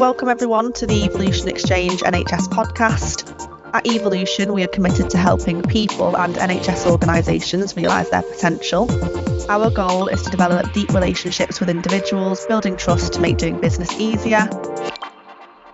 Welcome everyone to the Evolution Exchange NHS podcast. At Evolution, we are committed to helping people and NHS organisations realise their potential. Our goal is to develop deep relationships with individuals, building trust to make doing business easier.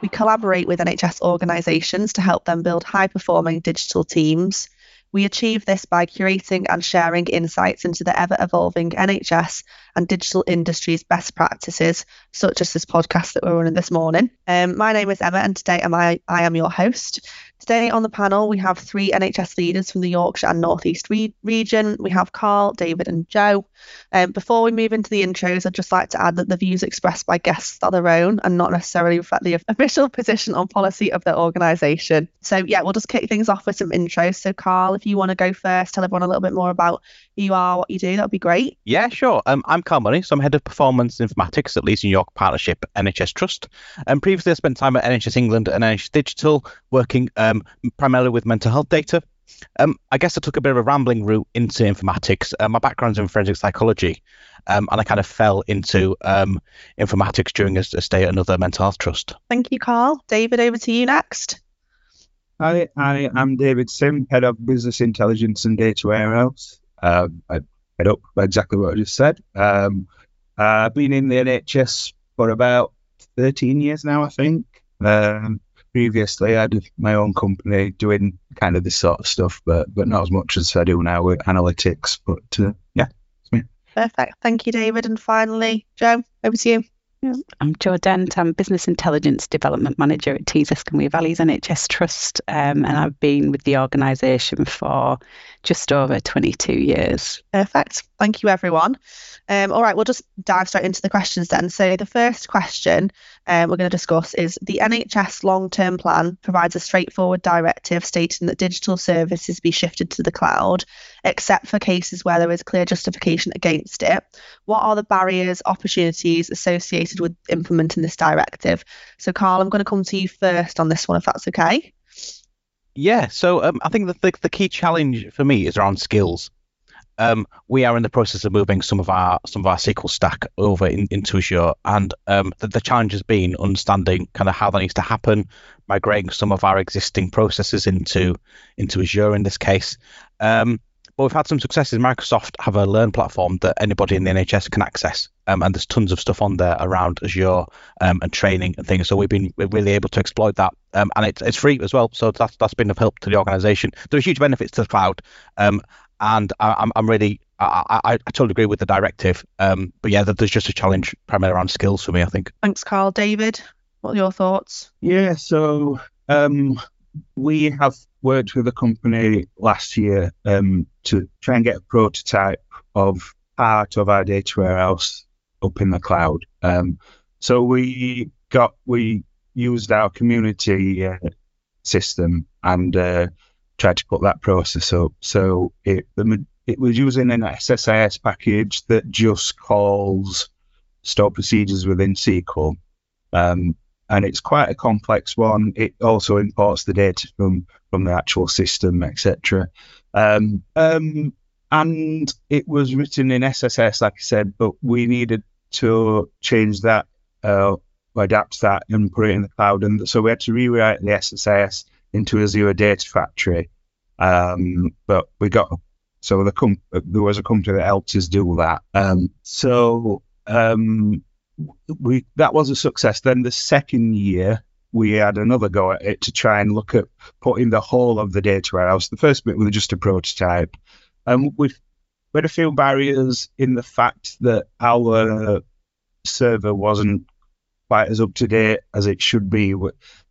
We collaborate with NHS organisations to help them build high performing digital teams. We achieve this by curating and sharing insights into the ever evolving NHS and digital industries best practices, such as this podcast that we're running this morning. Um, my name is Emma, and today am I, I am your host. Today on the panel, we have three NHS leaders from the Yorkshire and North East re- region. We have Carl, David, and Jo. Um, before we move into the intros, I'd just like to add that the views expressed by guests are their own and not necessarily reflect the official position on policy of their organisation. So, yeah, we'll just kick things off with some intros. So, Carl, if you want to go first, tell everyone a little bit more about you are, what you do, that would be great. Yeah, sure. Um, I'm Carl Money, so I'm head of performance informatics at Leeds and York Partnership NHS Trust. And previously, I spent time at NHS England and NHS Digital, working um, primarily with mental health data. Um, I guess I took a bit of a rambling route into informatics. Uh, my background's in forensic psychology, um, and I kind of fell into um, informatics during a, a stay at another mental health trust. Thank you, Carl. David, over to you next. Hi, I am David Simm, head of business intelligence and data warehouse. Um, I head up exactly what I just said. Um, I've been in the NHS for about 13 years now, I think. Um, previously, I had my own company doing kind of this sort of stuff, but but not as much as I do now with analytics. But uh, yeah, it's me. Perfect. Thank you, David. And finally, Jo, over to you. I'm Jo Dent. I'm Business Intelligence Development Manager at Tees Esk and Wear Valleys NHS Trust, um, and I've been with the organisation for just over 22 years. Perfect. Thank you, everyone. Um, all right, we'll just dive straight into the questions then. So, the first question um, we're going to discuss is the NHS long term plan provides a straightforward directive stating that digital services be shifted to the cloud, except for cases where there is clear justification against it. What are the barriers, opportunities associated with implementing this directive? So, Carl, I'm going to come to you first on this one, if that's okay. Yeah, so um, I think the, the, the key challenge for me is around skills. Um, we are in the process of moving some of our some of our SQL stack over in, into Azure, and um, the, the, challenge has been understanding kind of how that needs to happen, migrating some of our existing processes into into Azure in this case. Um, but we've had some successes. Microsoft have a Learn platform that anybody in the NHS can access, um, and there's tons of stuff on there around Azure um, and training and things. So we've been really able to exploit that, um, and it's it's free as well. So that's that's been of help to the organisation. There are huge benefits to the cloud, um, and I, am I'm, I'm really I, I, I, totally agree with the directive. Um, but yeah, there's just a challenge primarily around skills for me. I think. Thanks, Carl. David, what are your thoughts? Yeah, so um, we have worked with a company last year um, to try and get a prototype of part of our data warehouse up in the cloud. Um, so we got we used our community uh, system and uh, tried to put that process up. So it it was using an SSIS package that just calls store procedures within SQL. Um, and it's quite a complex one. It also imports the data from from the actual system, etc. Um, um, and it was written in SSIS, like I said, but we needed to change that, uh, adapt that, and put it in the cloud. And so we had to rewrite the SSIS into Azure Data Factory. Um, but we got so the there was a company that helped us do that. Um, so um, we that was a success. Then the second year we had another go at it to try and look at putting the whole of the data warehouse. The first bit was just a prototype, and we had a few barriers in the fact that our server wasn't quite as up to date as it should be.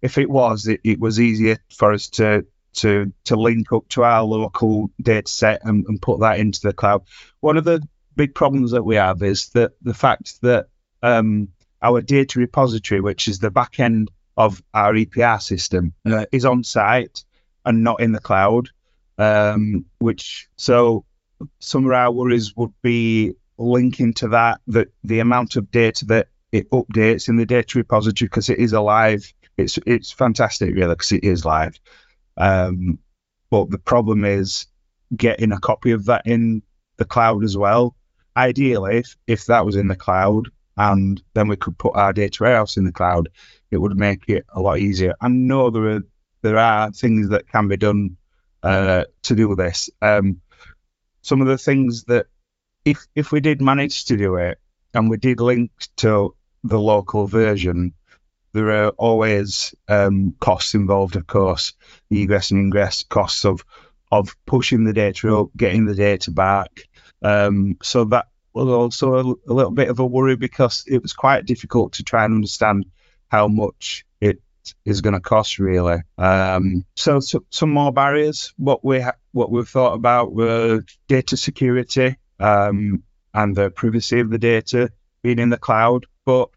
If it was, it, it was easier for us to to to link up to our local data set and, and put that into the cloud. One of the big problems that we have is that the fact that um, our data repository, which is the back end of our EPR system, uh, is on site and not in the cloud. Um, which so some of our worries would be linking to that that the amount of data that it updates in the data repository because it is alive. It's it's fantastic really because it is live. Um, but the problem is getting a copy of that in the cloud as well. Ideally, if, if that was in the cloud, and then we could put our data warehouse in the cloud, it would make it a lot easier. I know there are there are things that can be done uh, to do this. Um, some of the things that if if we did manage to do it and we did link to the local version, there are always um, costs involved, of course, the egress and ingress costs of of pushing the data up, getting the data back. Um, so that was also a, a, little bit of a worry because it was quite difficult to try and understand how much it is going to cost really. Um, so, so, some more barriers. What we ha- what we've thought about were data security um, and the privacy of the data being in the cloud. But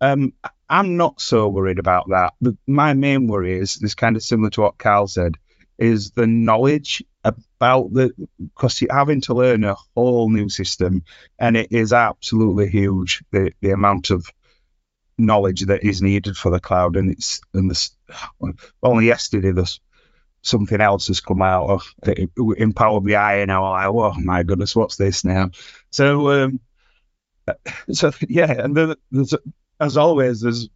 um, I'm not so worried about that. The, my main worry is is kind of similar to what Carl said, is the knowledge about the because you're having to learn a whole new system, and it is absolutely huge the the amount of knowledge that is needed for the cloud. And it's and this only yesterday this something else has come out of in Power BI, and I'm like, oh my goodness, what's this now? So, um, so yeah, and there's as always, there's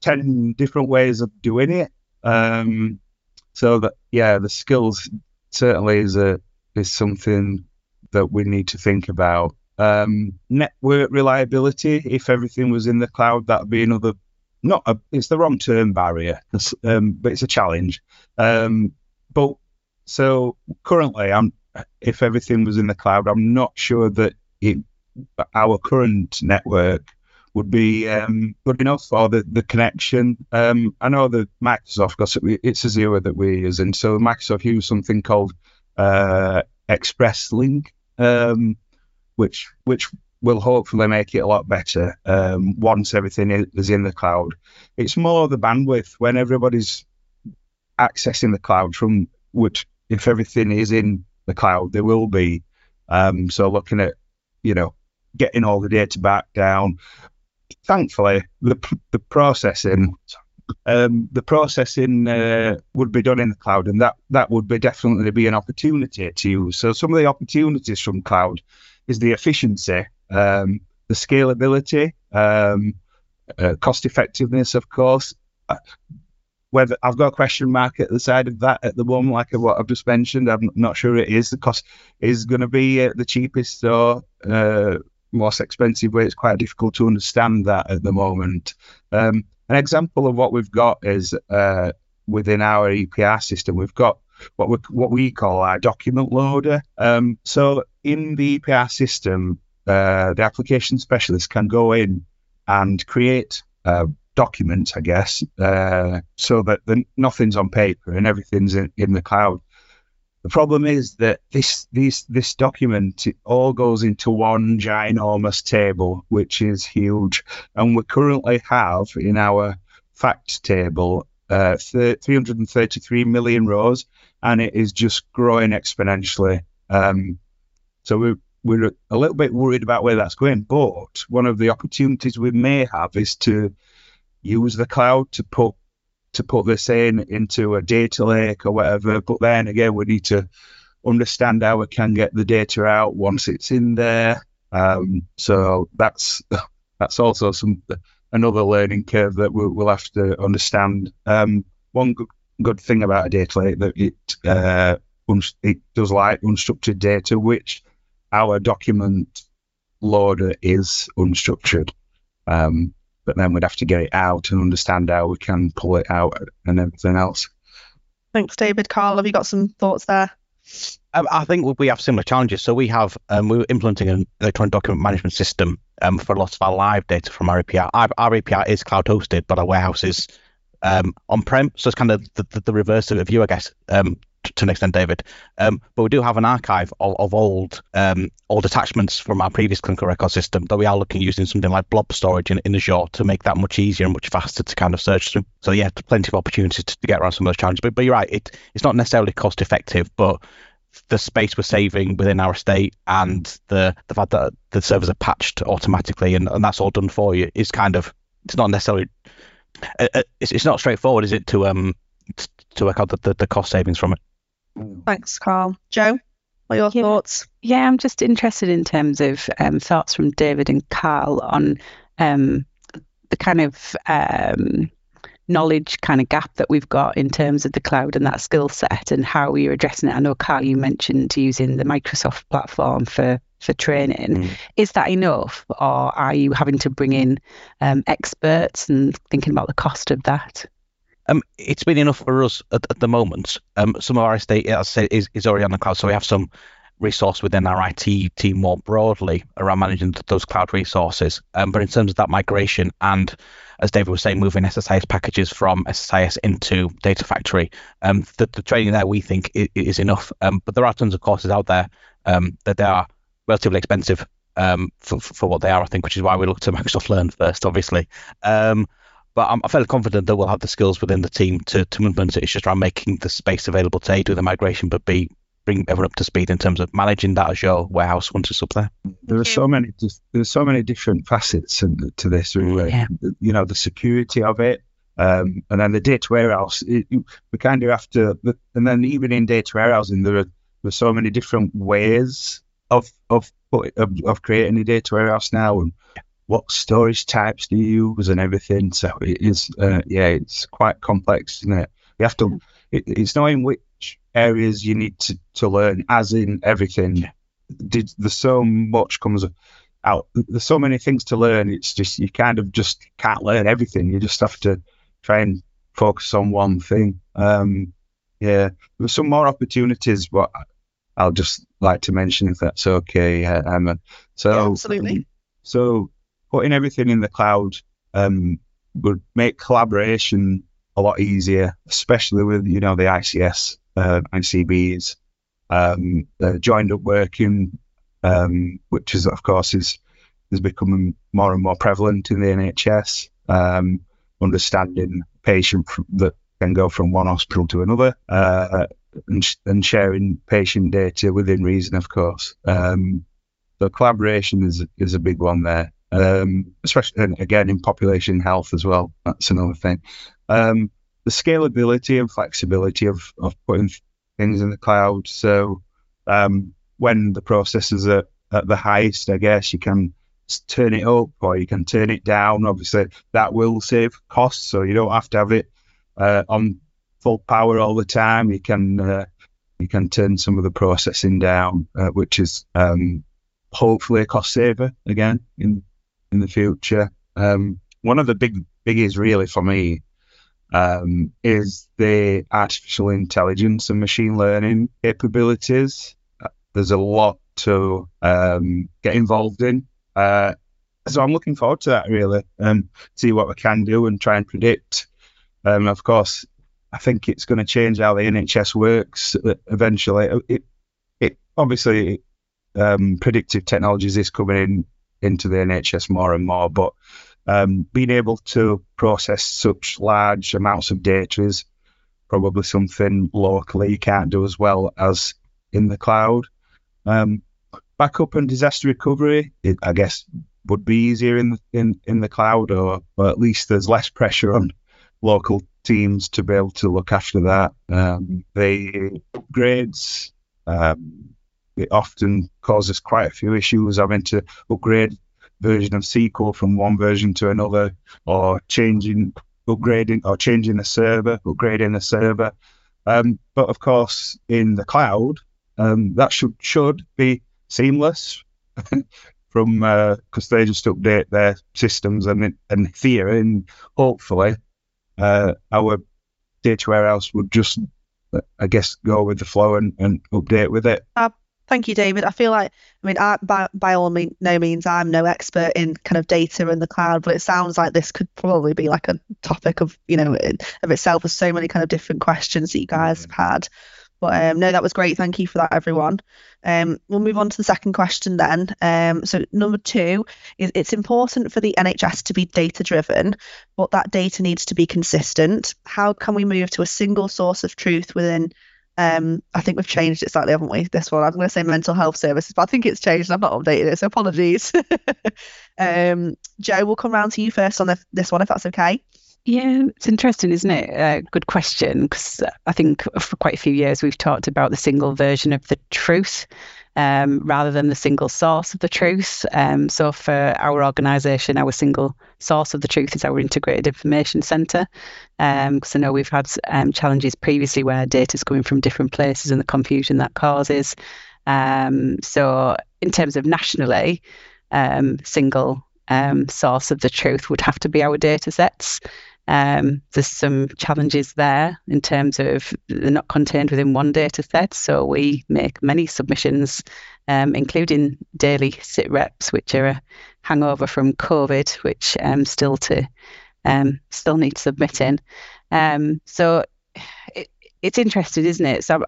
ten different ways of doing it. Um, so that yeah, the skills certainly is a is something that we need to think about. Um, network reliability, if everything was in the cloud, that'd be another. Not a, it's the wrong term barrier, um, but it's a challenge. Um, but so currently, I'm if everything was in the cloud, I'm not sure that it, our current network would be um, good enough for the, the connection. Um, I know that Microsoft, because it's Azure that we use, and so Microsoft use something called uh, Express Link, um, which which will hopefully make it a lot better um, once everything is in the cloud. It's more the bandwidth when everybody's accessing the cloud from which if everything is in the cloud, there will be. Um, so looking at you know getting all the data back down. Thankfully, the the processing um, the processing uh, would be done in the cloud, and that that would be definitely be an opportunity to use. So some of the opportunities from cloud is the efficiency, um, the scalability, um, uh, cost effectiveness, of course. Uh, whether I've got a question mark at the side of that at the moment, like what I've just mentioned, I'm not sure it is. The cost is going to be uh, the cheapest or uh, most expensive way. It's quite difficult to understand that at the moment. Um, an example of what we've got is uh, within our EPR system, we've got what we what we call our document loader. Um, so in the EPR system, uh, the application specialist can go in and create uh, documents, I guess, uh, so that the, nothing's on paper and everything's in, in the cloud. The problem is that this this this document it all goes into one ginormous table, which is huge, and we currently have in our fact table uh, 333 million rows, and it is just growing exponentially. Um, so we're we're a little bit worried about where that's going. But one of the opportunities we may have is to use the cloud to put to put this in into a data lake or whatever. But then again, we need to understand how we can get the data out once it's in there. Um, so that's that's also some another learning curve that we'll, we'll have to understand. Um, one good, good thing about a data lake that it uh, it does like unstructured data, which our document loader is unstructured. Um, but then we'd have to get it out and understand how we can pull it out and everything else. Thanks, David. Carl, have you got some thoughts there? Um, I think we have similar challenges. So we have um, we're implementing an electronic document management system um, for lots of our live data from our EPR. Our, our EPR is cloud hosted, but our warehouse is um, on prem. So it's kind of the, the, the reverse of you, I guess, um, to an extent, David. Um, but we do have an archive of, of old um, old attachments from our previous clinical record system that we are looking using something like blob storage in, in Azure to make that much easier and much faster to kind of search through. So yeah, plenty of opportunities to, to get around some of those challenges. But, but you're right, it, it's not necessarily cost effective, but the space we're saving within our estate and the the fact that the servers are patched automatically and, and that's all done for you is kind of it's not necessarily uh, uh it's, it's not straightforward is it to um to work out the, the, the cost savings from it Thanks, Carl. Jo, what are your yeah. thoughts? Yeah, I'm just interested in terms of um, thoughts from David and Carl on um, the kind of um, knowledge kind of gap that we've got in terms of the cloud and that skill set and how you're addressing it. I know Carl, you mentioned using the Microsoft platform for for training. Mm. Is that enough, or are you having to bring in um, experts and thinking about the cost of that? Um, it's been enough for us at, at the moment. Um, some of our estate, as I said, is, is already on the cloud, so we have some resource within our IT team more broadly around managing those cloud resources. Um, but in terms of that migration and, as David was saying, moving SSIS packages from SSIS into Data Factory, um, the, the, training there we think is, is enough. Um, but there are tons of courses out there um, that they are relatively expensive um, for, for what they are, I think, which is why we look to Microsoft Learn first, obviously. Um, but I'm, I'm fairly confident that we'll have the skills within the team to, to implement it. It's just around making the space available to A, do the migration, but B, bring everyone up to speed in terms of managing that Azure warehouse once it's up there. There are so many there's so many different facets to this. Really. Yeah. You know, the security of it, um, and then the data warehouse. It, we kind of have to, and then even in data warehousing, there are there's so many different ways of of of, of creating a data warehouse now, and what storage types do you use and everything. So it is, uh, yeah, it's quite complex, isn't it? You have to. It, it's knowing which areas you need to, to learn, as in everything. Did there's so much comes out. There's so many things to learn. It's just you kind of just can't learn everything. You just have to try and focus on one thing. Um, yeah, there's some more opportunities, but I'll just like to mention if that's okay, Emma. So yeah, absolutely. So putting everything in the cloud um, would make collaboration a lot easier, especially with you know the ICS uh, ICBs, um, joined up working, um, which is of course is is becoming more and more prevalent in the NHS. Um, understanding patient that can go from one hospital to another, uh, and, sh- and, sharing patient data within reason, of course. Um, so collaboration is is a big one there, um, especially again in population health as well. That's another thing. Um, the scalability and flexibility of, of putting things in the cloud. So um, when the processes are at the highest, I guess you can turn it up or you can turn it down. Obviously, that will save costs, so you don't have to have it uh, on full power all the time. You can uh, you can turn some of the processing down, uh, which is um, hopefully a cost saver again in in the future. Um, one of the big biggies really for me um, is the artificial intelligence and machine learning capabilities. Uh, there's a lot to um, get involved in. Uh, so I'm looking forward to that really, and see what we can do and try and predict. Um, of course, I think it's going to change how the NHS works uh, eventually. It, it obviously um, predictive technologies is coming in into the NHS more and more, but um, being able to process such large amounts of data is probably something locally you can't do as well as in the cloud. Um, backup and disaster recovery, it, I guess, would be easier in the, in, in the cloud, or, or at least there's less pressure on local teams to be able to look after that. Um, the upgrades, um, it often causes quite a few issues having to upgrade version of SQL from one version to another, or changing, upgrading, or changing the server, upgrading the server. Um, but of course, in the cloud, um, that should should be seamless from because uh, they just update their systems and and theory, and hopefully uh, our data warehouse would just, I guess, go with the flow and, and update with it. Thank you, David. I feel like, I mean, I, by, by all mean, no means I'm no expert in kind of data in the cloud, but it sounds like this could probably be like a topic of, you know, of itself with so many kind of different questions that you guys have had. But um, no, that was great. Thank you for that, everyone. Um, we'll move on to the second question then. Um, so number two is it's important for the NHS to be data driven, but that data needs to be consistent. How can we move to a single source of truth within um, I think we've changed it slightly, haven't we? This one, I'm going to say mental health services, but I think it's changed. I've not updated it, so apologies. um, Jo, we'll come round to you first on the, this one, if that's okay. Yeah, it's interesting, isn't it? Uh, good question, because I think for quite a few years we've talked about the single version of the truth um, rather than the single source of the truth. Um, so for our organisation, our single source of the truth is our integrated information centre. Because um, I know we've had um, challenges previously where data is coming from different places and the confusion that causes. Um, so in terms of nationally, um, single source of the truth would have to be our data sets. Um, there's some challenges there in terms of they're not contained within one data set. So we make many submissions, um, including daily sit reps, which are a hangover from COVID, which um, still to um, still need submitting. Um, so it, it's interesting, isn't it? So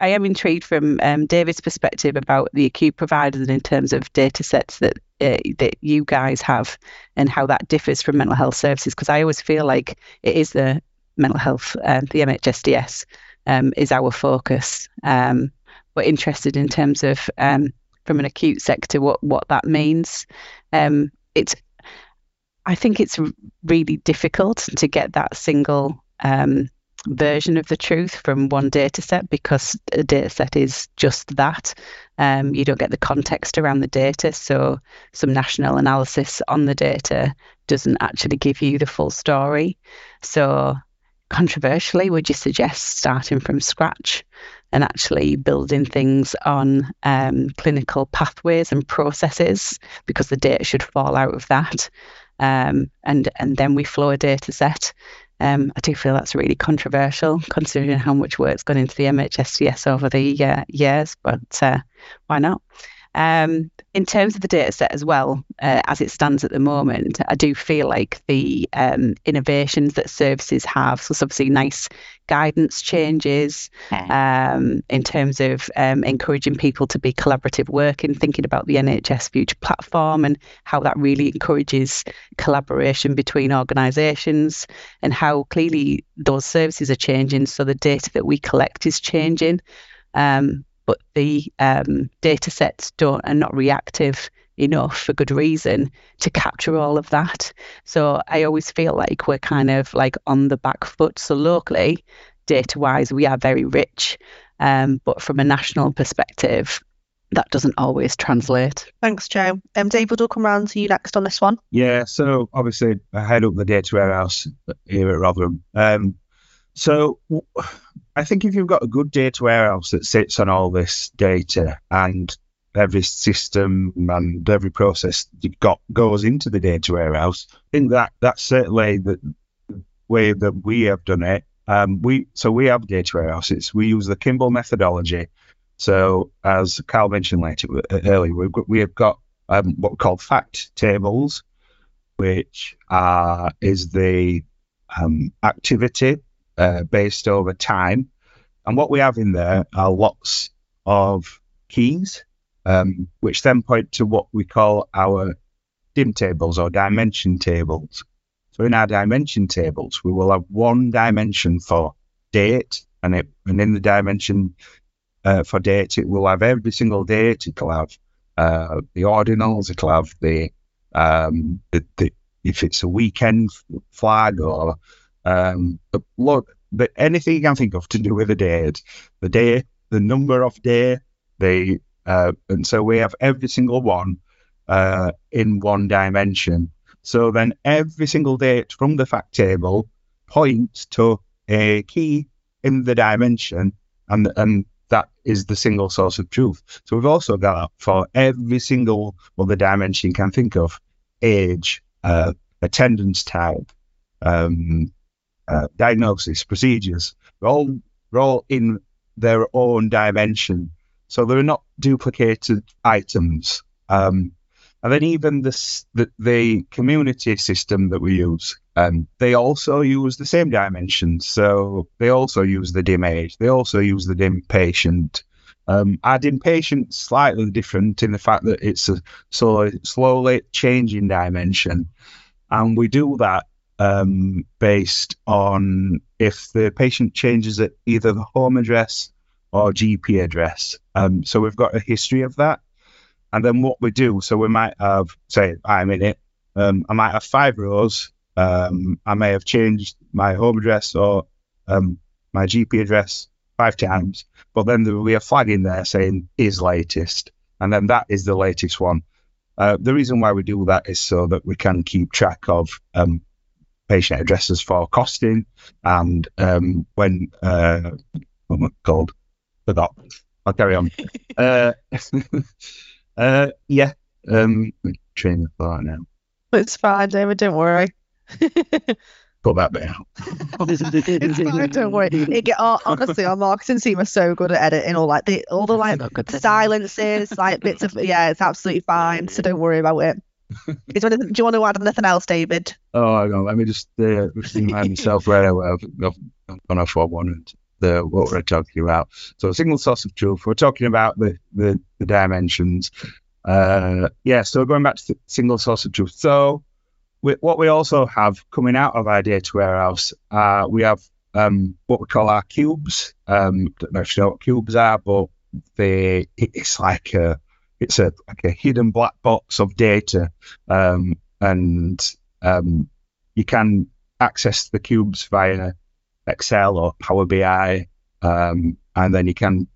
I am intrigued from um, David's perspective about the acute providers and in terms of data sets that uh, that you guys have and how that differs from mental health services because I always feel like it is the mental health, uh, the MHSDS um, is our focus. Um, we're interested in terms of um, from an acute sector what what that means. Um, it's I think it's really difficult to get that single um, version of the truth from one data set because a data set is just that. Um, you don't get the context around the data. So, some national analysis on the data doesn't actually give you the full story. So, controversially, would you suggest starting from scratch and actually building things on um, clinical pathways and processes because the data should fall out of that? Um, and and then we flow a data set um, I do feel that's really controversial considering how much work's gone into the MHSDS over the uh, years, but uh, why not? Um, in terms of the data set as well, uh, as it stands at the moment, I do feel like the um, innovations that services have, so obviously NICE guidance changes um, in terms of um, encouraging people to be collaborative working, thinking about the NHS Future platform and how that really encourages collaboration between organisations and how clearly those services are changing. So the data that we collect is changing. Um, but the um, data sets don't are not reactive enough for good reason to capture all of that. So I always feel like we're kind of like on the back foot. So locally, data wise, we are very rich. Um, but from a national perspective, that doesn't always translate. Thanks, Jo. Um, David, we'll come round to you next on this one. Yeah, so obviously I head up the data warehouse here at Rotherham. Um, so I think if you've got a good data warehouse that sits on all this data and every system and every process you've got goes into the data warehouse, I think that that's certainly the way that we have done it. Um, we so we have data warehouses. We use the Kimball methodology. So as Carl mentioned later uh, earlier, we've got, we have got um, what we call fact tables, which are is the um, activity uh, based over time. And what we have in there are lots of keys, um, which then point to what we call our dim tables or dimension tables. So in our dimension tables, we will have one dimension for date, and it and in the dimension uh, for date, it will have every single date. It'll have uh, the ordinals. It'll have the, um, the, the if it's a weekend flag or um, look, anything you can think of to do with the date, the day, the number of day, the uh, and so we have every single one uh, in one dimension. So then every single date from the fact table points to a key in the dimension, and and that is the single source of truth. So we've also got for every single other dimension you can think of: age, uh, attendance type, um, uh, diagnosis, procedures, they're all, they're all in their own dimension. So they're not duplicated items. Um, and then even this, the, the community system that we use, um, they also use the same dimensions. So they also use the dim age. They also use the dim patient. Um, our dim patient slightly different in the fact that it's a slowly, slowly changing dimension. And we do that um, based on if the patient changes at either the home address or GP address. Um, so we've got a history of that. And then what we do, so we might have, say, I'm in it, um, I might have five rows Um, I may have changed my home address or um, my GP address five times, but then there will be a flag in there saying is latest, and then that is the latest one. Uh, the reason why we do that is so that we can keep track of um, patient addresses for costing and um, when uh, what am I called? Forgot. I'll carry on. uh, uh, yeah. Um, train of thought now. It's fine, David. Don't worry. Put that bit out. it's fine. Don't worry. It get, oh, honestly, our marketing team are so good at editing all like the all the like Not good to- silences, like bits of yeah. It's absolutely fine. So don't worry about it. Do you want to add anything else, David? Oh, hang on. Let me just uh, remind myself where I. I've, I've gone off what one and the what we're talking about. So, single source of truth. We're talking about the the, the dimensions. Uh, yeah. So going back to the single source of truth. So, we, what we also have coming out of our data warehouse, uh, we have um, what we call our cubes. Um, don't know if you know what cubes are, but they it's like a it's a like a hidden black box of data, um, and um, you can access the cubes via Excel or Power BI, um, and then you can.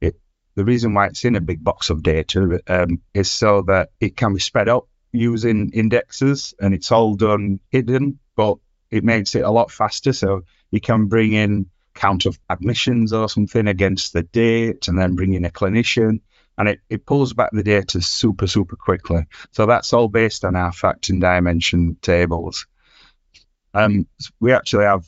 It, the reason why it's in a big box of data um, is so that it can be sped up using indexes, and it's all done hidden, but it makes it a lot faster. So you can bring in count of admissions or something against the date, and then bring in a clinician, and it, it pulls back the data super super quickly. So that's all based on our fact and dimension tables. Um, we actually have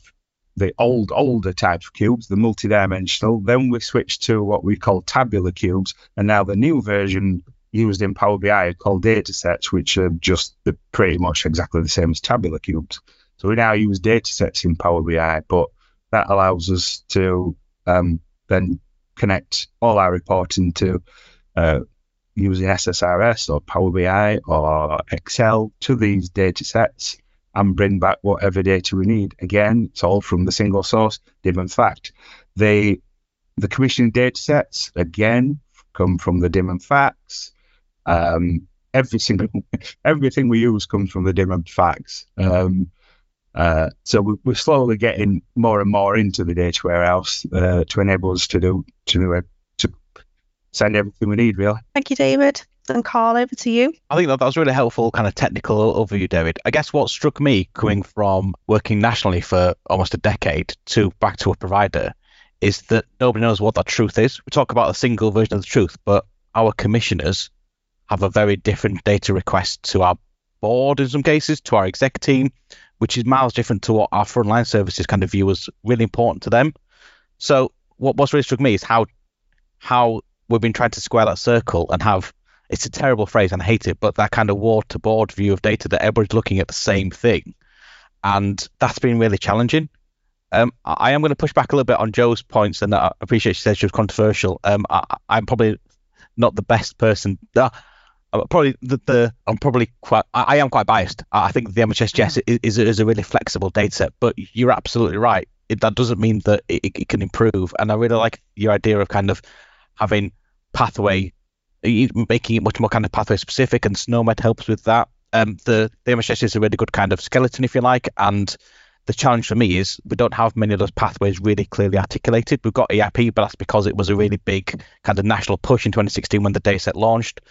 the old, older type of cubes, the multidimensional. Then we switched to what we call tabular cubes, and now the new version used in Power BI are called data sets, which are just they're pretty much exactly the same as tabular cubes. So we now use data sets in Power BI, but that allows us to um, then connect all our reporting to uh, using SSRS or Power BI or Excel to these data sets and bring back whatever data we need. Again, it's all from the single source, dim and fact. They, the commissioning data sets, again, come from the dim and facts. Um, every single, everything we use comes from the dim and facts. Um, uh, so we, we're slowly getting more and more into the data warehouse uh, to enable us to do to do send everything we need. Really. Thank you, David. And Carl, over to you. I think that, that was really helpful, kind of technical overview, David. I guess what struck me coming from working nationally for almost a decade to back to a provider is that nobody knows what that truth is. We talk about a single version of the truth, but our commissioners have a very different data request to our board in some cases, to our exec team, which is miles different to what our frontline services kind of view as really important to them. So what what's really struck me is how how we've been trying to square that circle and have it's a terrible phrase and I hate it, but that kind of ward to board view of data that everybody's looking at the same thing. And that's been really challenging. Um, I am going to push back a little bit on Jo's points, and I appreciate she said she was controversial. Um, I, I'm probably not the best person. Uh, I'm probably the, the I'm probably quite I, I am quite biased. I think the MHSDS is, is, is a really flexible data set, but you're absolutely right. It, that doesn't mean that it, it can improve. And I really like your idea of kind of having pathway making it much more kind of pathway specific, and SNOMED helps with that. Um, the the MHS is a really good kind of skeleton, if you like, and the challenge for me is we don't have many of those pathways really clearly articulated. We've got EIP, but that's because it was a really big kind of national push in 2016 when the dataset launched.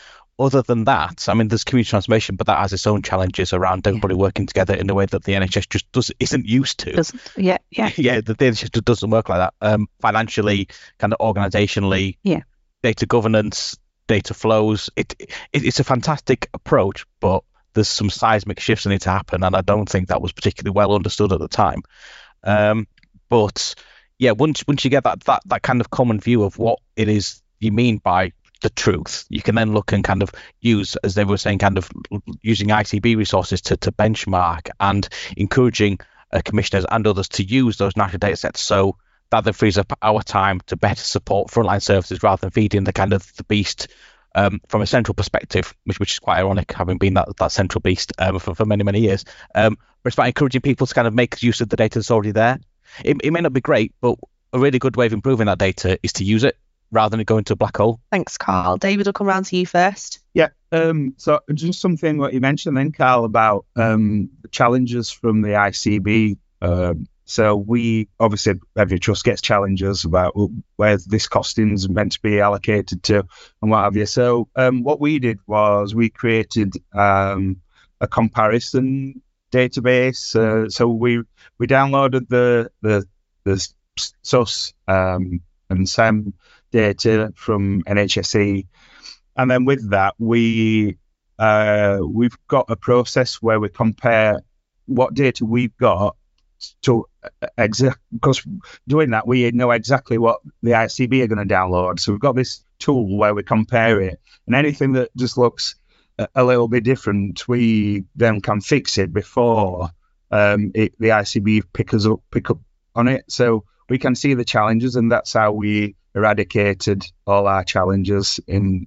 Other than that, I mean, there's community transformation, but that has its own challenges around everybody working together in a way that the NHS just does isn't used to Doesn't, yeah, yeah. yeah, the NHS just doesn't work like that. Um, financially, kind of organizationally, Yeah. Data governance, data flows. It, it it's a fantastic approach, but there's some seismic shifts that need to happen, and I don't think that was particularly well understood at the time. Um, but yeah, once once you get that that that kind of common view of what it is you mean by the truth, you can then look and kind of use, as they were saying, kind of using ICB resources to to benchmark and encouraging uh, commissioners and others to use those national data sets so that then frees up our time to better support frontline services rather than feeding the kind of the beast um, from a central perspective, which which is quite ironic, having been that that central beast um, for, for many many years. Um, but it's about encouraging people to kind of make use of the data that's already there. It, it may not be great, but a really good way of improving that data is to use it rather than it go into a black hole. Thanks, Carl. David will come round to you first. Yeah. Um, so just something what you mentioned then, Carl, about um, the challenges from the ICB. Um, so we obviously every trust gets challenges about where this costing is meant to be allocated to and what have you. So um, what we did was we created um, a comparison database. Uh, so we we downloaded the the the SUS um, and SEM data from NHSE, and then with that we uh, we've got a process where we compare what data we've got to exact because doing that we know exactly what the ICB are going to download. So we've got this tool where we compare it, and anything that just looks a, little bit different, we then can fix it before um, it, the ICB pick us up pick up on it. So we can see the challenges, and that's how we eradicated all our challenges in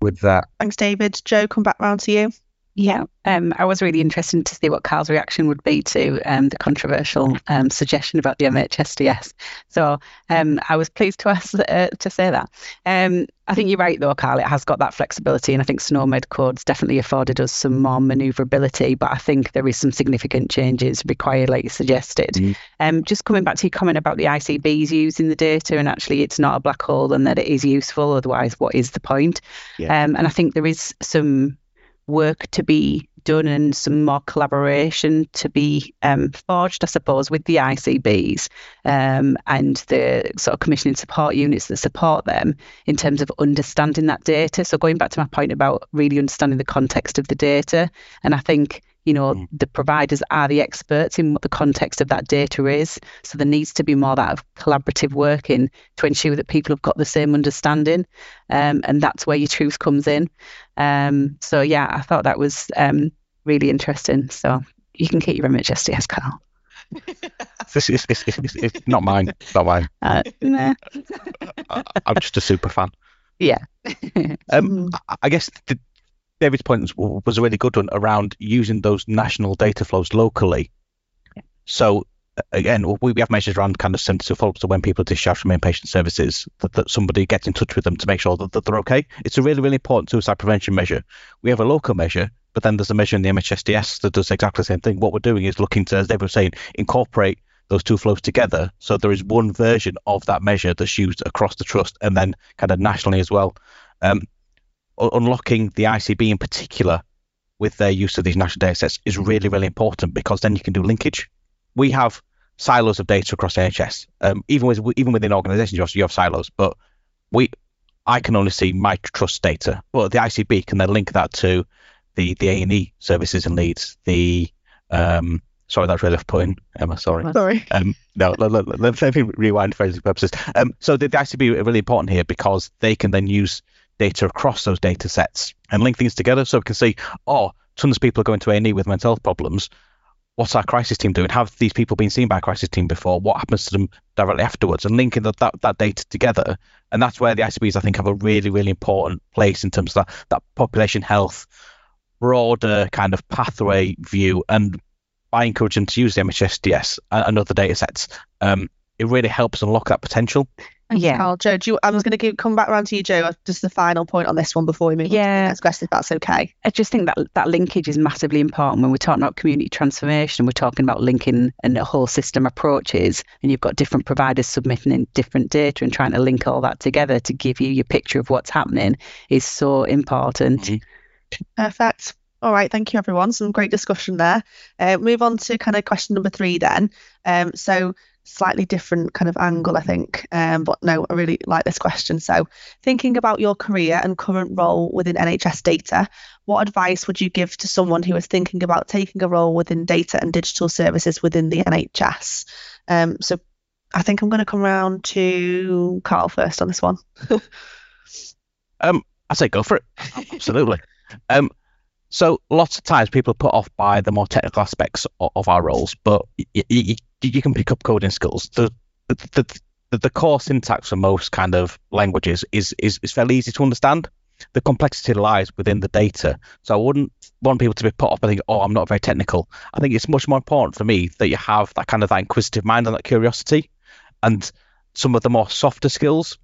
with that. Thanks, David. Jo, come back round to you. Yeah, um, I was really interested to see what Carl's reaction would be to um, the controversial um, suggestion about the MHSDS. So um, I was pleased to ask uh, to say that. Um, I think you're right, though, Carl. It has got that flexibility, and I think SNOMED codes definitely afforded us some more manoeuvrability. But I think there is some significant changes required, like you suggested. Mm. just coming back to your comment about the ICBs using the data, and actually it's not a black hole, and that it is useful. Otherwise, what is the point? Yeah. and I think there is some work to be done and some more collaboration to be um, forged, I suppose, with the ICBs um, and the sort of commissioning support units that support them in terms of understanding that data. So going back to my point about really understanding the context of the data, and I think you know mm. the providers are the experts in what the context of that data is. So there needs to be more that of collaborative working to ensure that people have got the same understanding um, and that's where your truth comes in. Um, so yeah i thought that was um, really interesting. So you can keep your MHSDS carl this is it's, it's, it's, not mine not mine uh, nah. i'm just a super fan. Yeah. Um, I guess the, David's point was a really good one around using those national data flows locally. So again, we have measures around kind of sensitive follow-up. So when people discharge from inpatient services, that, that somebody gets in touch with them to make sure that, that they're okay. It's a really, really important suicide prevention measure. We have a local measure, but then there's a measure in the MHSDS that does exactly the same thing. What we're doing is looking to, as David was saying, incorporate those two flows together. So there is one version of that measure that's used across the trust and then kind of nationally as well. Um, unlocking the ICB in particular with their use of these national data sets is really, really important because then you can do linkage. We have silos of data across NHS. Um, even with even within organisations, you have silos, but we I can only see my trust data, but the ICB can then link that to the the A and E services and Leeds. The um, sorry, that's really off point, Emma. Sorry. Sorry. Um, no, let, let, let, let me rewind for purposes. Um, so the, the ICB are really important here because they can then use data across those data sets and link things together so we can see, oh, tons of people are going to A&E with mental health problems. What's our crisis team doing? Have these people been seen by a crisis team before? What happens to them directly afterwards? And linking that, that, that data together. And that's where the ICBs, I think, have a really, really important place in terms of that, that population health, broader kind of pathway view. And by encouraging them to use the MHSDS and other data sets, um, it really helps unlock that potential. Yeah. Carl, Jo, do you, I was going to come back around to you, Jo, just the final point on this one before we move yeah. on to the next question, if that's okay. I just think that that linkage is massively important when we're talking about community transformation. We're talking about linking and whole system approaches, and you've got different providers submitting in different data and trying to link all that together to give you your picture of what's happening is so important. Mm-hmm. Perfect. All right, thank you everyone. Some great discussion there. Uh, move on to kind of question number three then. Um, so slightly different kind of angle, I think. Um, but no, I really like this question. So, thinking about your career and current role within NHS data, what advice would you give to someone who is thinking about taking a role within data and digital services within the NHS? Um, so, I think I'm going to come around to Carl first on this one. um, I say go for it. Absolutely. um, so lots of times people are put off by the more technical aspects of, of our roles, but y- y- you can pick up coding skills. The, the, the, the core syntax for most kind of languages is, is, is fairly easy to understand. The complexity lies within the data. So I wouldn't want people to be put off by thinking, oh, I'm not very technical. I think it's much more important for me that you have that kind of that inquisitive mind and that curiosity and some of the more softer skills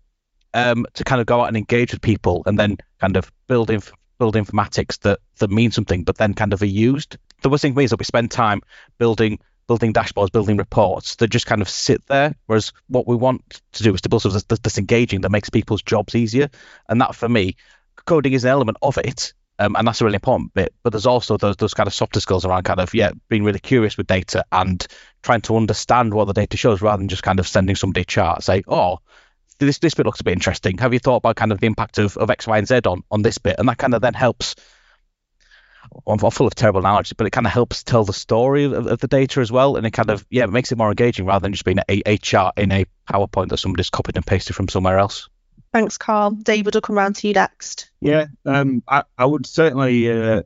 um, to kind of go out and engage with people and then kind of build in, build informatics that that mean something, but then kind of are used. The worst thing for me is that we spend time building building dashboards, building reports that just kind of sit there. Whereas what we want to do is to build something that's, that's engaging, that makes people's jobs easier. And that for me, coding is an element of it. Um, and that's a really important bit. But there's also those those kind of softer skills around kind of yeah being really curious with data and trying to understand what the data shows rather than just kind of sending somebody a chart say oh this this bit looks a bit interesting. Have you thought about kind of the impact of, of X, Y, and Z on on this bit? And that kind of then helps. I'm full of terrible analogies, but it kind of helps tell the story of, of, the data as well, and it kind of yeah makes it more engaging rather than just being a, a chart in a PowerPoint that somebody's copied and pasted from somewhere else. Thanks, Carl. David will come round to you next. Yeah, um, I, I would certainly. Uh,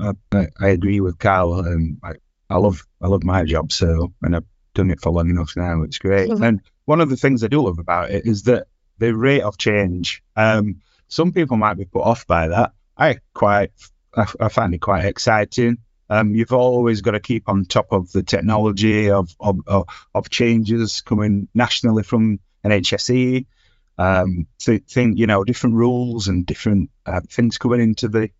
I, I, agree with Carl. Um, I, I love I love my job, so and I've done it for long enough now. It's great. Mm-hmm. And one of the things I do love about it is that the rate of change. Um, some people might be put off by that. I quite, I, I find it quite exciting. Um, you've always got to keep on top of the technology of of, of, of changes coming nationally from NHSE. Um, think you know different rules and different uh, things coming into the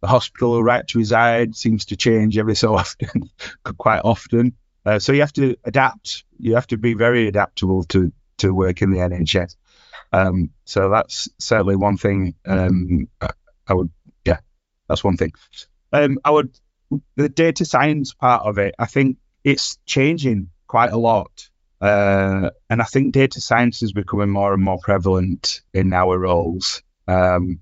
the hospital right to reside seems to change every so often, quite often. Uh, so you have to adapt. You have to be very adaptable to to work in the NHS. Um, so that's certainly one thing. Um, I would, that's one thing. Um, I would the data science part of it. I think it's changing quite a lot, uh, and I think data science is becoming more and more prevalent in our roles. Um,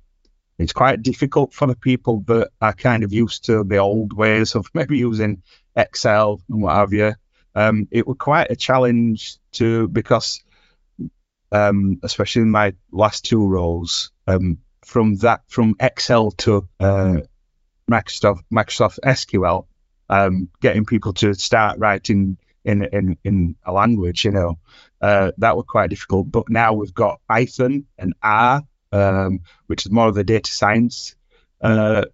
it's quite difficult for the people that are kind of used to the old ways of maybe using Excel and what have you. Um, it was quite a challenge to because, um, especially in my last two roles, um, from that from Excel to uh, Microsoft Microsoft SQL, um, getting people to start writing in in in a language, you know, uh, that was quite difficult. But now we've got Python and R, um, which is more of the data science uh,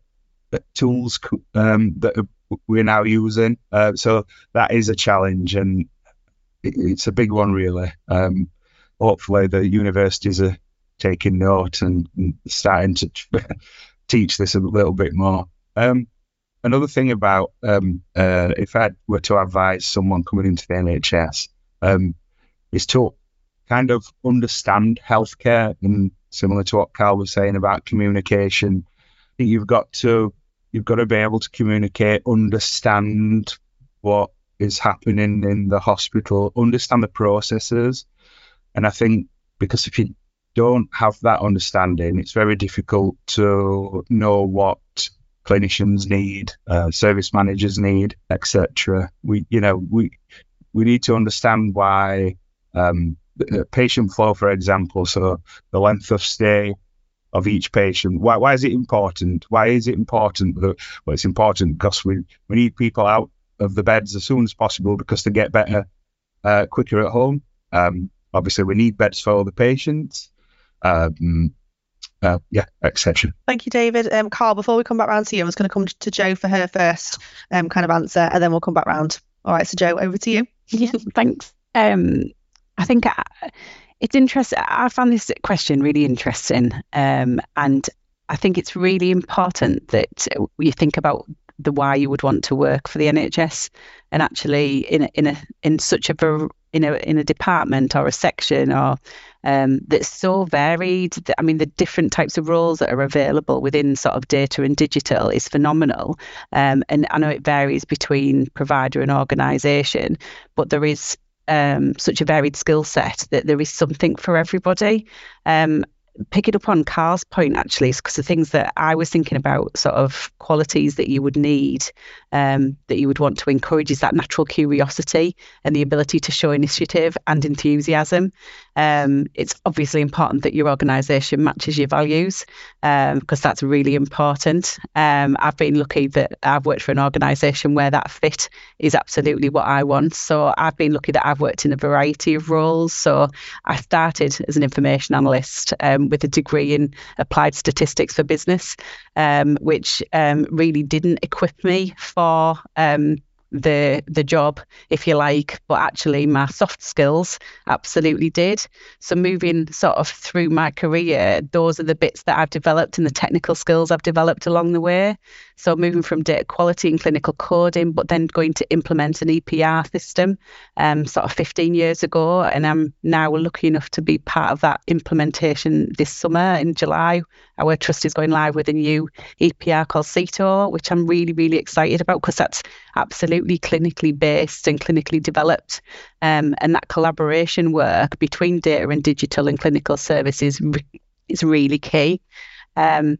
tools um, that we're now using. Uh, so that is a challenge, and it's a big one, really. Um, hopefully, the universities are taking note and, and starting to teach this a little bit more. Um, another thing about um, uh, if I were to advise someone coming into the NHS um, is to kind of understand healthcare and similar to what Carl was saying about communication. You've got to you've got to be able to communicate, understand what is happening in the hospital, understand the processes. And I think because if you don't have that understanding, it's very difficult to know what clinicians need, uh, service managers need, etc. We, you know, we we need to understand why um, patient flow, for example, so the length of stay, of each patient. Why, why is it important? Why is it important? Well, it's important because we, we need people out of the beds as soon as possible because they get better uh, quicker at home. Um, obviously, we need beds for all the patients. Um, uh, yeah, etc. Thank you, David. Um, Carl, before we come back round to you, I was going to come to Jo for her first um, kind of answer, and then we'll come back round. All right, so Jo, over to you. Yeah, thanks. Um, I think I, it's interesting. I found this question really interesting, um, and I think it's really important that you think about the why you would want to work for the NHS, and actually in a, in a in such a in a in a department or a section or um, that's so varied. I mean, the different types of roles that are available within sort of data and digital is phenomenal. Um, and I know it varies between provider and organisation, but there is um, such a varied skill set that there is something for everybody. Um, picking up on Carl's point actually, because the things that I was thinking about, sort of qualities that you would need, um, that you would want to encourage, is that natural curiosity and the ability to show initiative and enthusiasm. Um, it's obviously important that your organisation matches your values because um, that's really important. Um, I've been lucky that I've worked for an organisation where that fit is absolutely what I want. So I've been lucky that I've worked in a variety of roles. So I started as an information analyst um, with a degree in applied statistics for business, which really didn't equip me for Um, the the job, if you like, but actually my soft skills absolutely did. So moving sort of through my career, those are the bits that I've developed and the technical skills I've developed along the way. So moving from data quality and clinical coding, but then going to implement an EPR system, um, sort of 15 years ago, and I'm now lucky enough to be part of that implementation this summer in July. Our trust is going live with a new EPR called CETO, which I'm really really excited about because that's absolutely clinically based and clinically developed, um, and that collaboration work between data and digital and clinical services is really key. Um,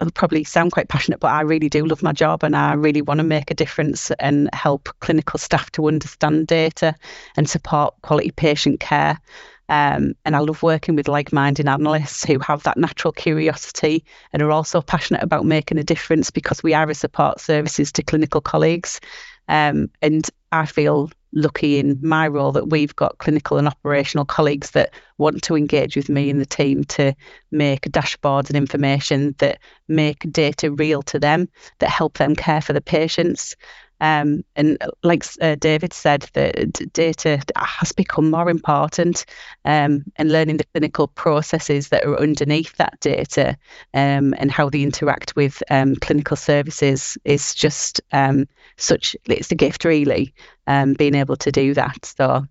I'll probably sound quite passionate, but I really do love my job and I really want to make a difference and help clinical staff to understand data and support quality patient care. Um, and I love working with like minded analysts who have that natural curiosity and are also passionate about making a difference because we are a support services to clinical colleagues. Um, and I feel lucky in my role that we've got clinical and operational colleagues that want to engage with me and the team to make dashboards and information that make data real to them, that help them care for the patients. Um, and like uh, David said, the data has become more important, um, and learning the clinical processes that are underneath that data um, and how they interact with um, clinical services is just um, such. It's a gift, really, um, being able to do that. So,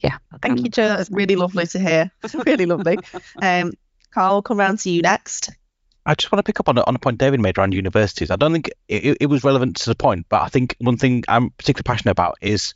yeah. Thank you, Jo. That's really lovely to hear. really lovely. Um, Carl, come round to you next. I just want to pick up on a, on a point David made around universities. I don't think it, it was relevant to the point, but I think one thing I'm particularly passionate about is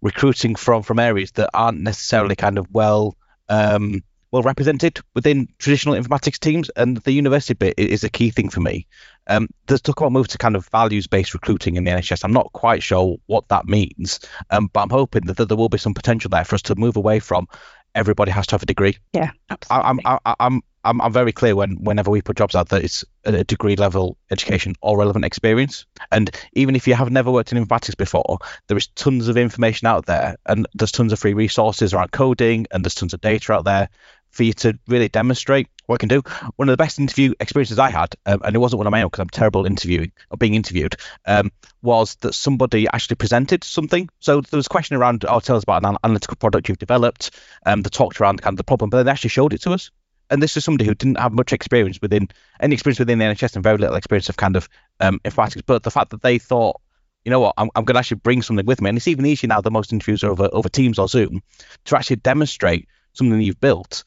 recruiting from from areas that aren't necessarily kind of well um, well represented within traditional informatics teams, and the university bit is a key thing for me. Um, there's talk about move to kind of values based recruiting in the NHS. I'm not quite sure what that means, um, but I'm hoping that, that there will be some potential there for us to move away from everybody has to have a degree. Yeah, absolutely. I, I'm, I, I'm, I'm, I'm very clear when whenever we put jobs out that it's a degree level education or relevant experience. And even if you have never worked in informatics before, there is tons of information out there, and there's tons of free resources around coding, and there's tons of data out there for you to really demonstrate what I can do. One of the best interview experiences I had, um, and it wasn't one of my own because I'm terrible interviewing or being interviewed, um, was that somebody actually presented something. So there was a question around, oh, tell us about an analytical product you've developed. Um, they talked around kind of the problem, but then they actually showed it to us. And this is somebody who didn't have much experience within any experience within the NHS and very little experience of kind of um, informatics. But the fact that they thought, you know what, I'm, I'm going to actually bring something with me, and it's even easier now that most interviews are over over Teams or Zoom to actually demonstrate something you've built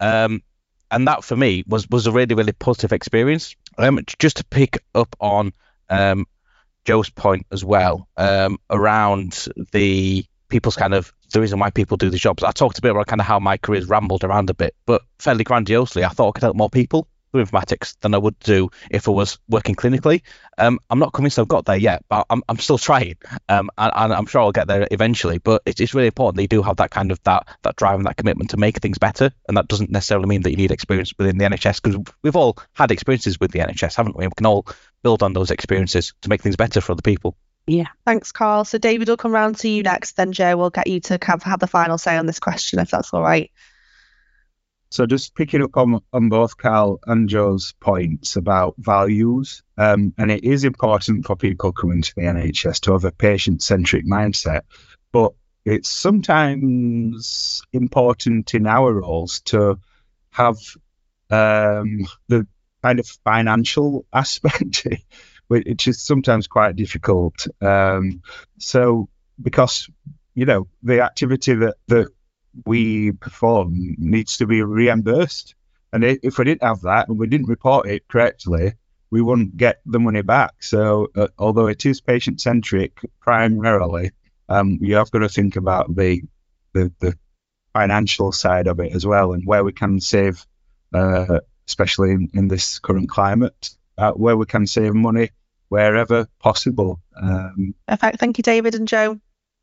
um, and that for me was was a really really positive experience. Um, just to pick up on um, Jo's point as well um, around the people's kind of the reason why people do the jobs. I talked a bit about kind of how my career's rambled around a bit, but fairly grandiosely, I thought I could help more people with informatics than I would do if I was working clinically. Um, I'm not convinced I've got there yet, but I'm, I'm still trying, um, and, and, I'm sure I'll get there eventually. But it's, it's really important that you do have that kind of that that drive and that commitment to make things better, and that doesn't necessarily mean that you need experience within the NHS because we've all had experiences with the NHS, haven't we? We can all build on those experiences to make things better for other people. Yeah. Thanks, Carl. So David will come round to you next, then Jo will get you to have, have the final say on this question if that's all right. So just picking up on, on both Carl and Jo's points about values, um, and it is important for people coming to the NHS to have a patient-centric mindset, but it's sometimes important in our roles to have um, the kind of financial aspect, which is sometimes quite difficult. Um, so because you know the activity that that we perform needs to be reimbursed. And if we didn't have that and we didn't report it correctly, we wouldn't get the money back. So, uh, although it is patient centric primarily, um, you have got to think about the, the, the financial side of it as well and where we can save, uh, especially in, in, this current climate, uh, where we can save money wherever possible. Um, Perfect. Thank you, David and Jo.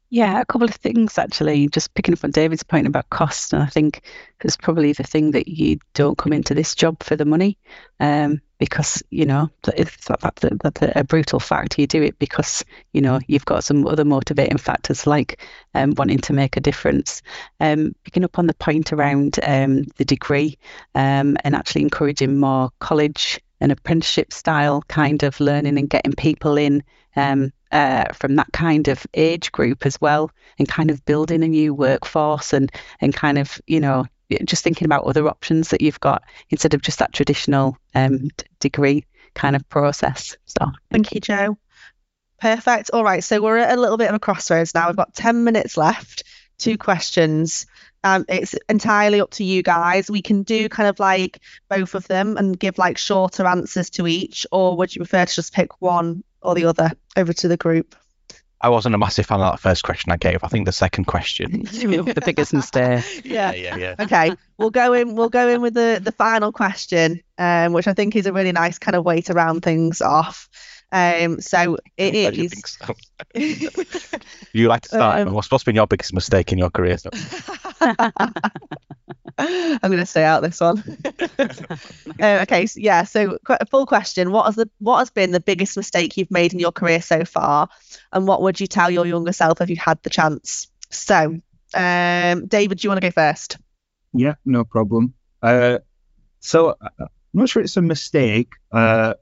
Yeah, a couple of things actually. Just picking up on David's point about cost, and I think it's probably the thing that you don't come into this job for the money, um, because you know it's that, that's, a, that's a brutal fact. You do it because you know you've got some other motivating factors like um, wanting to make a difference. Um, picking up on the point around um, the degree um, and actually encouraging more college and apprenticeship style kind of learning and getting people in um, uh, from that kind of age group as well, and kind of building a new workforce and and kind of you know just thinking about other options that you've got instead of just that traditional um, degree kind of process. So thank you, Jo. Perfect. All right, so we're at a little bit of a crossroads now. We've got ten minutes left. Two questions. Um, it's entirely up to you guys. We can do kind of like both of them and give like shorter answers to each, or would you prefer to just pick one or the other over to the group? I wasn't a massive fan of that first question I gave. I think the second question. the biggest mistake. Yeah. yeah, yeah. Okay, we'll go in. We'll go in with the the final question, um, which I think is a really nice kind of way to round things off. Um, so it Glad you think so. you like to start. Um, What's what's been your biggest mistake in your career? So, I'm going to stay out this one. uh, okay, so yeah. So qu- full question: What has the what has been the biggest mistake you've made in your career so far, and what would you tell your younger self if you had the chance? So, um, David, do you want to go first? Yeah, no problem. Uh, so uh, I'm not sure it's a mistake, uh,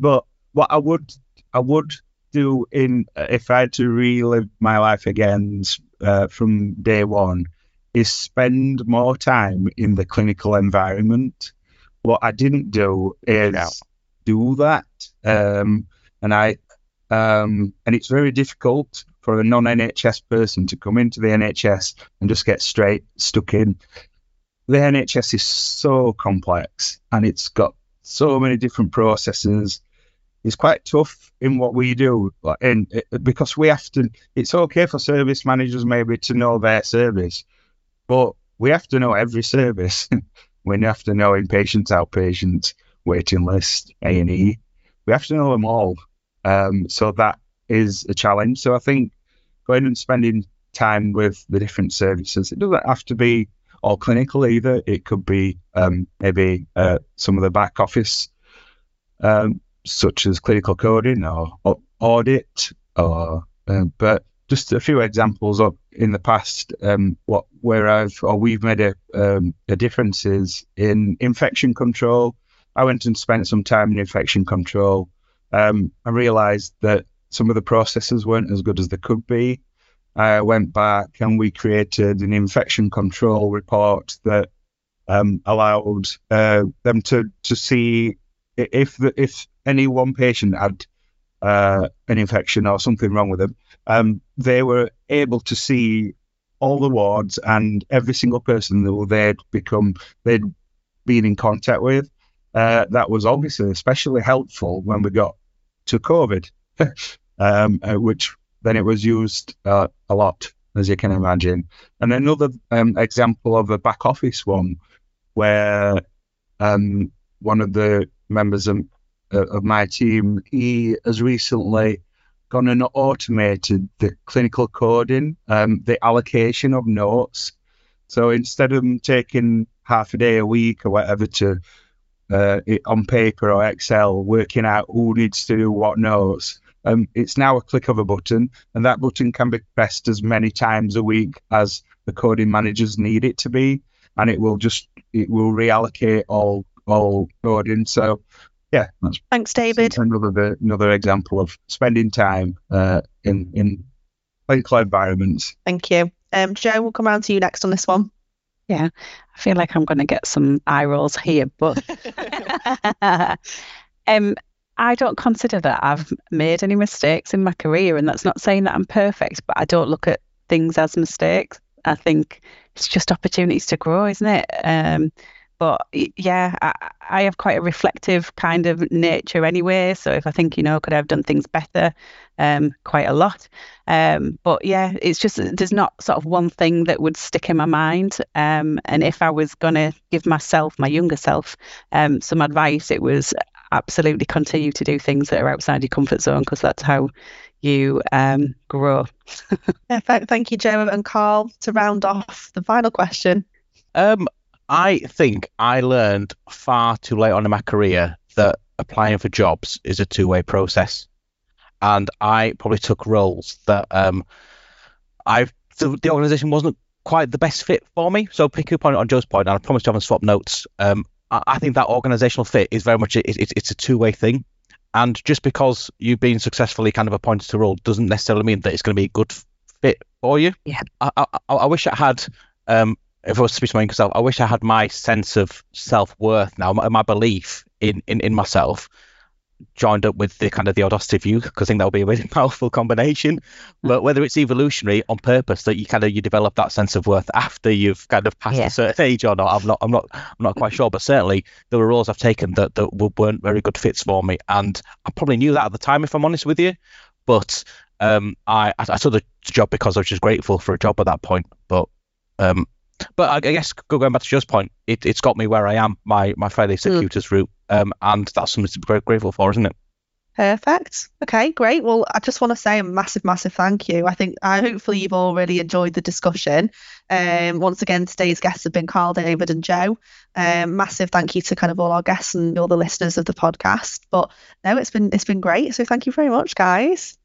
but what I would I would do in if I had to relive my life again uh, from day one is spend more time in the clinical environment. What I didn't do is Yeah. do that, um, and I um, and it's very difficult for a non-NHS person to come into the NHS and just get straight stuck in. The NHS is so complex and it's got so many different processes. It's quite tough in what we do, and it, because we have to. It's okay for service managers maybe to know their service, but we have to know every service. we have to know inpatients, outpatients, waiting list, A and E. We have to know them all. Um, so that is a challenge. So I think going and spending time with the different services. It doesn't have to be all clinical either. It could be um, maybe uh, some of the back office, um, such as clinical coding or, or audit, or uh, but just a few examples of in the past um, what where I've or we've made a um, a difference is in infection control. I went and spent some time in infection control. Um, I realised that some of the processes weren't as good as they could be. I went back and we created an infection control report that um, allowed uh, them to to see if the, if any one patient had uh, an infection or something wrong with them, um, they were able to see all the wards and every single person that they'd become they'd been in contact with. Uh, that was obviously especially helpful when we got to COVID, um, uh, which then it was used uh, a lot, as you can imagine. And another um, example of a back office one, where um, one of the members of, uh, of my team, he has recently gone and automated the clinical coding, um, the allocation of notes. So instead of taking half a day a week or whatever to uh, it, on paper or Excel, working out who needs to do what notes. Um, it's now a click of a button, and that button can be pressed as many times a week as the coding managers need it to be, and it will just it will reallocate all all coding. So, yeah, that's Thanks, David. another another example of spending time uh, in in clinical environments. Thank you. Um, Jo, we'll come around to you next on this one. Yeah, I feel like I'm going to get some eye rolls here, but um, I don't consider that I've made any mistakes in my career, and that's not saying that I'm perfect, but I don't look at things as mistakes. I think it's just opportunities to grow, isn't it? Um, but yeah, I, I have quite a reflective kind of nature anyway. So if I think, you know, could I have done things better? Um, quite a lot. Um, but yeah, it's just there's not sort of one thing that would stick in my mind. Um, and if I was gonna give myself, my younger self, um, some advice, it was absolutely continue to do things that are outside your comfort zone because that's how you um, grow. Perfect. Thank you, Jo and Carl. To round off the final question. Um, I think I learned far too late on in my career that applying for jobs is a two-way process, and I probably took roles that um, I the, the organisation wasn't quite the best fit for me. So picking up on on Jo's point, and I promised to have swap notes. Um, I, I think that organisational fit is very much it, it, it's a two-way thing, And just because you've been successfully kind of appointed to a role doesn't necessarily mean that it's going to be a good fit for you. Yeah. I, I, I wish I had, um, if I was to speak to my myself, I wish I had my sense of self worth now, my, my belief in, in, in myself joined up with the kind of the audacity view because I think that would be a really powerful combination. Hmm. But whether it's evolutionary on purpose that you kind of you develop that sense of worth after you've kind of passed Yeah. a certain age or not, I'm not I'm not I'm not quite sure. But certainly there were roles I've taken that that weren't very good fits for me, and I probably knew that at the time, if I'm honest with you. But um, I I I took the job because I was just grateful for a job at that point. But um, but I I guess going back to Jo's point, it, it's got me where I am, my my fairly circuitous route, um, and that's something to be very grateful for, isn't it? Perfect. Okay, great. Well, I just want to say a massive, massive thank you. I think I hopefully you've all really enjoyed the discussion. Um, once again, today's guests have been Carl, David, and Jo. Um, massive thank you to kind of all our guests and all the listeners of the podcast. But no, it's been it's been great. So thank you very much, guys.